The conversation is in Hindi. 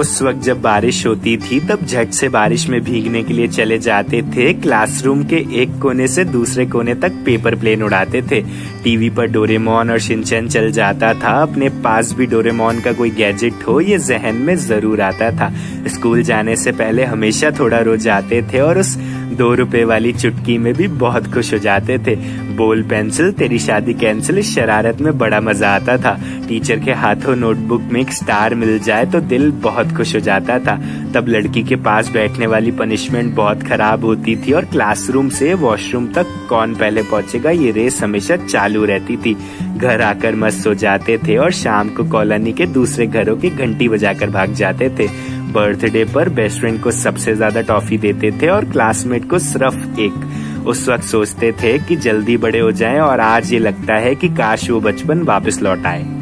उस वक्त जब बारिश होती थी, तब झट से बारिश में भीगने के लिए चले जाते थे। क्लासरूम के एक कोने से दूसरे कोने तक पेपर प्लेन उड़ाते थे। टीवी पर डोरेमोन और शिनचैन चल जाता था। अपने पास भी डोरेमोन का कोई गैजेट हो, ये जहन में ज़रूर आता था। स्कूल जाने से पहले हमेशा थोड़ा रो जाते थे और उस दो रुपए वाली चुटकी में भी बहुत खुश हो जाते थे। बोल पेंसिल, तेरी शादी कैंसिल, इस शरारत में बड़ा मज़ा आता था। टीचर के हाथों नोटबुक में एक स्टार मिल जाए तो दिल बहुत खुश हो जाता था। तब लड़की के पास बैठने वाली पनिशमेंट बहुत खराब होती थी और क्लासरूम से वॉशरूम तक कौन पहले पहुंचेगा, ये रेस हमेशा चालू रहती थी। घर आकर मस्त हो जाते थे और शाम को कॉलोनी के दूसरे घरों की घंटी बजाकर भाग जाते थे। बर्थडे पर बेस्ट फ्रेंड को सबसे ज़्यादा टॉफी देते थे और क्लासमेट को सिर्फ़ एक। उस वक्त सोचते थे कि जल्दी बड़े हो जाएँ और आज ये लगता है कि काश वो बचपन वापस लौट आए।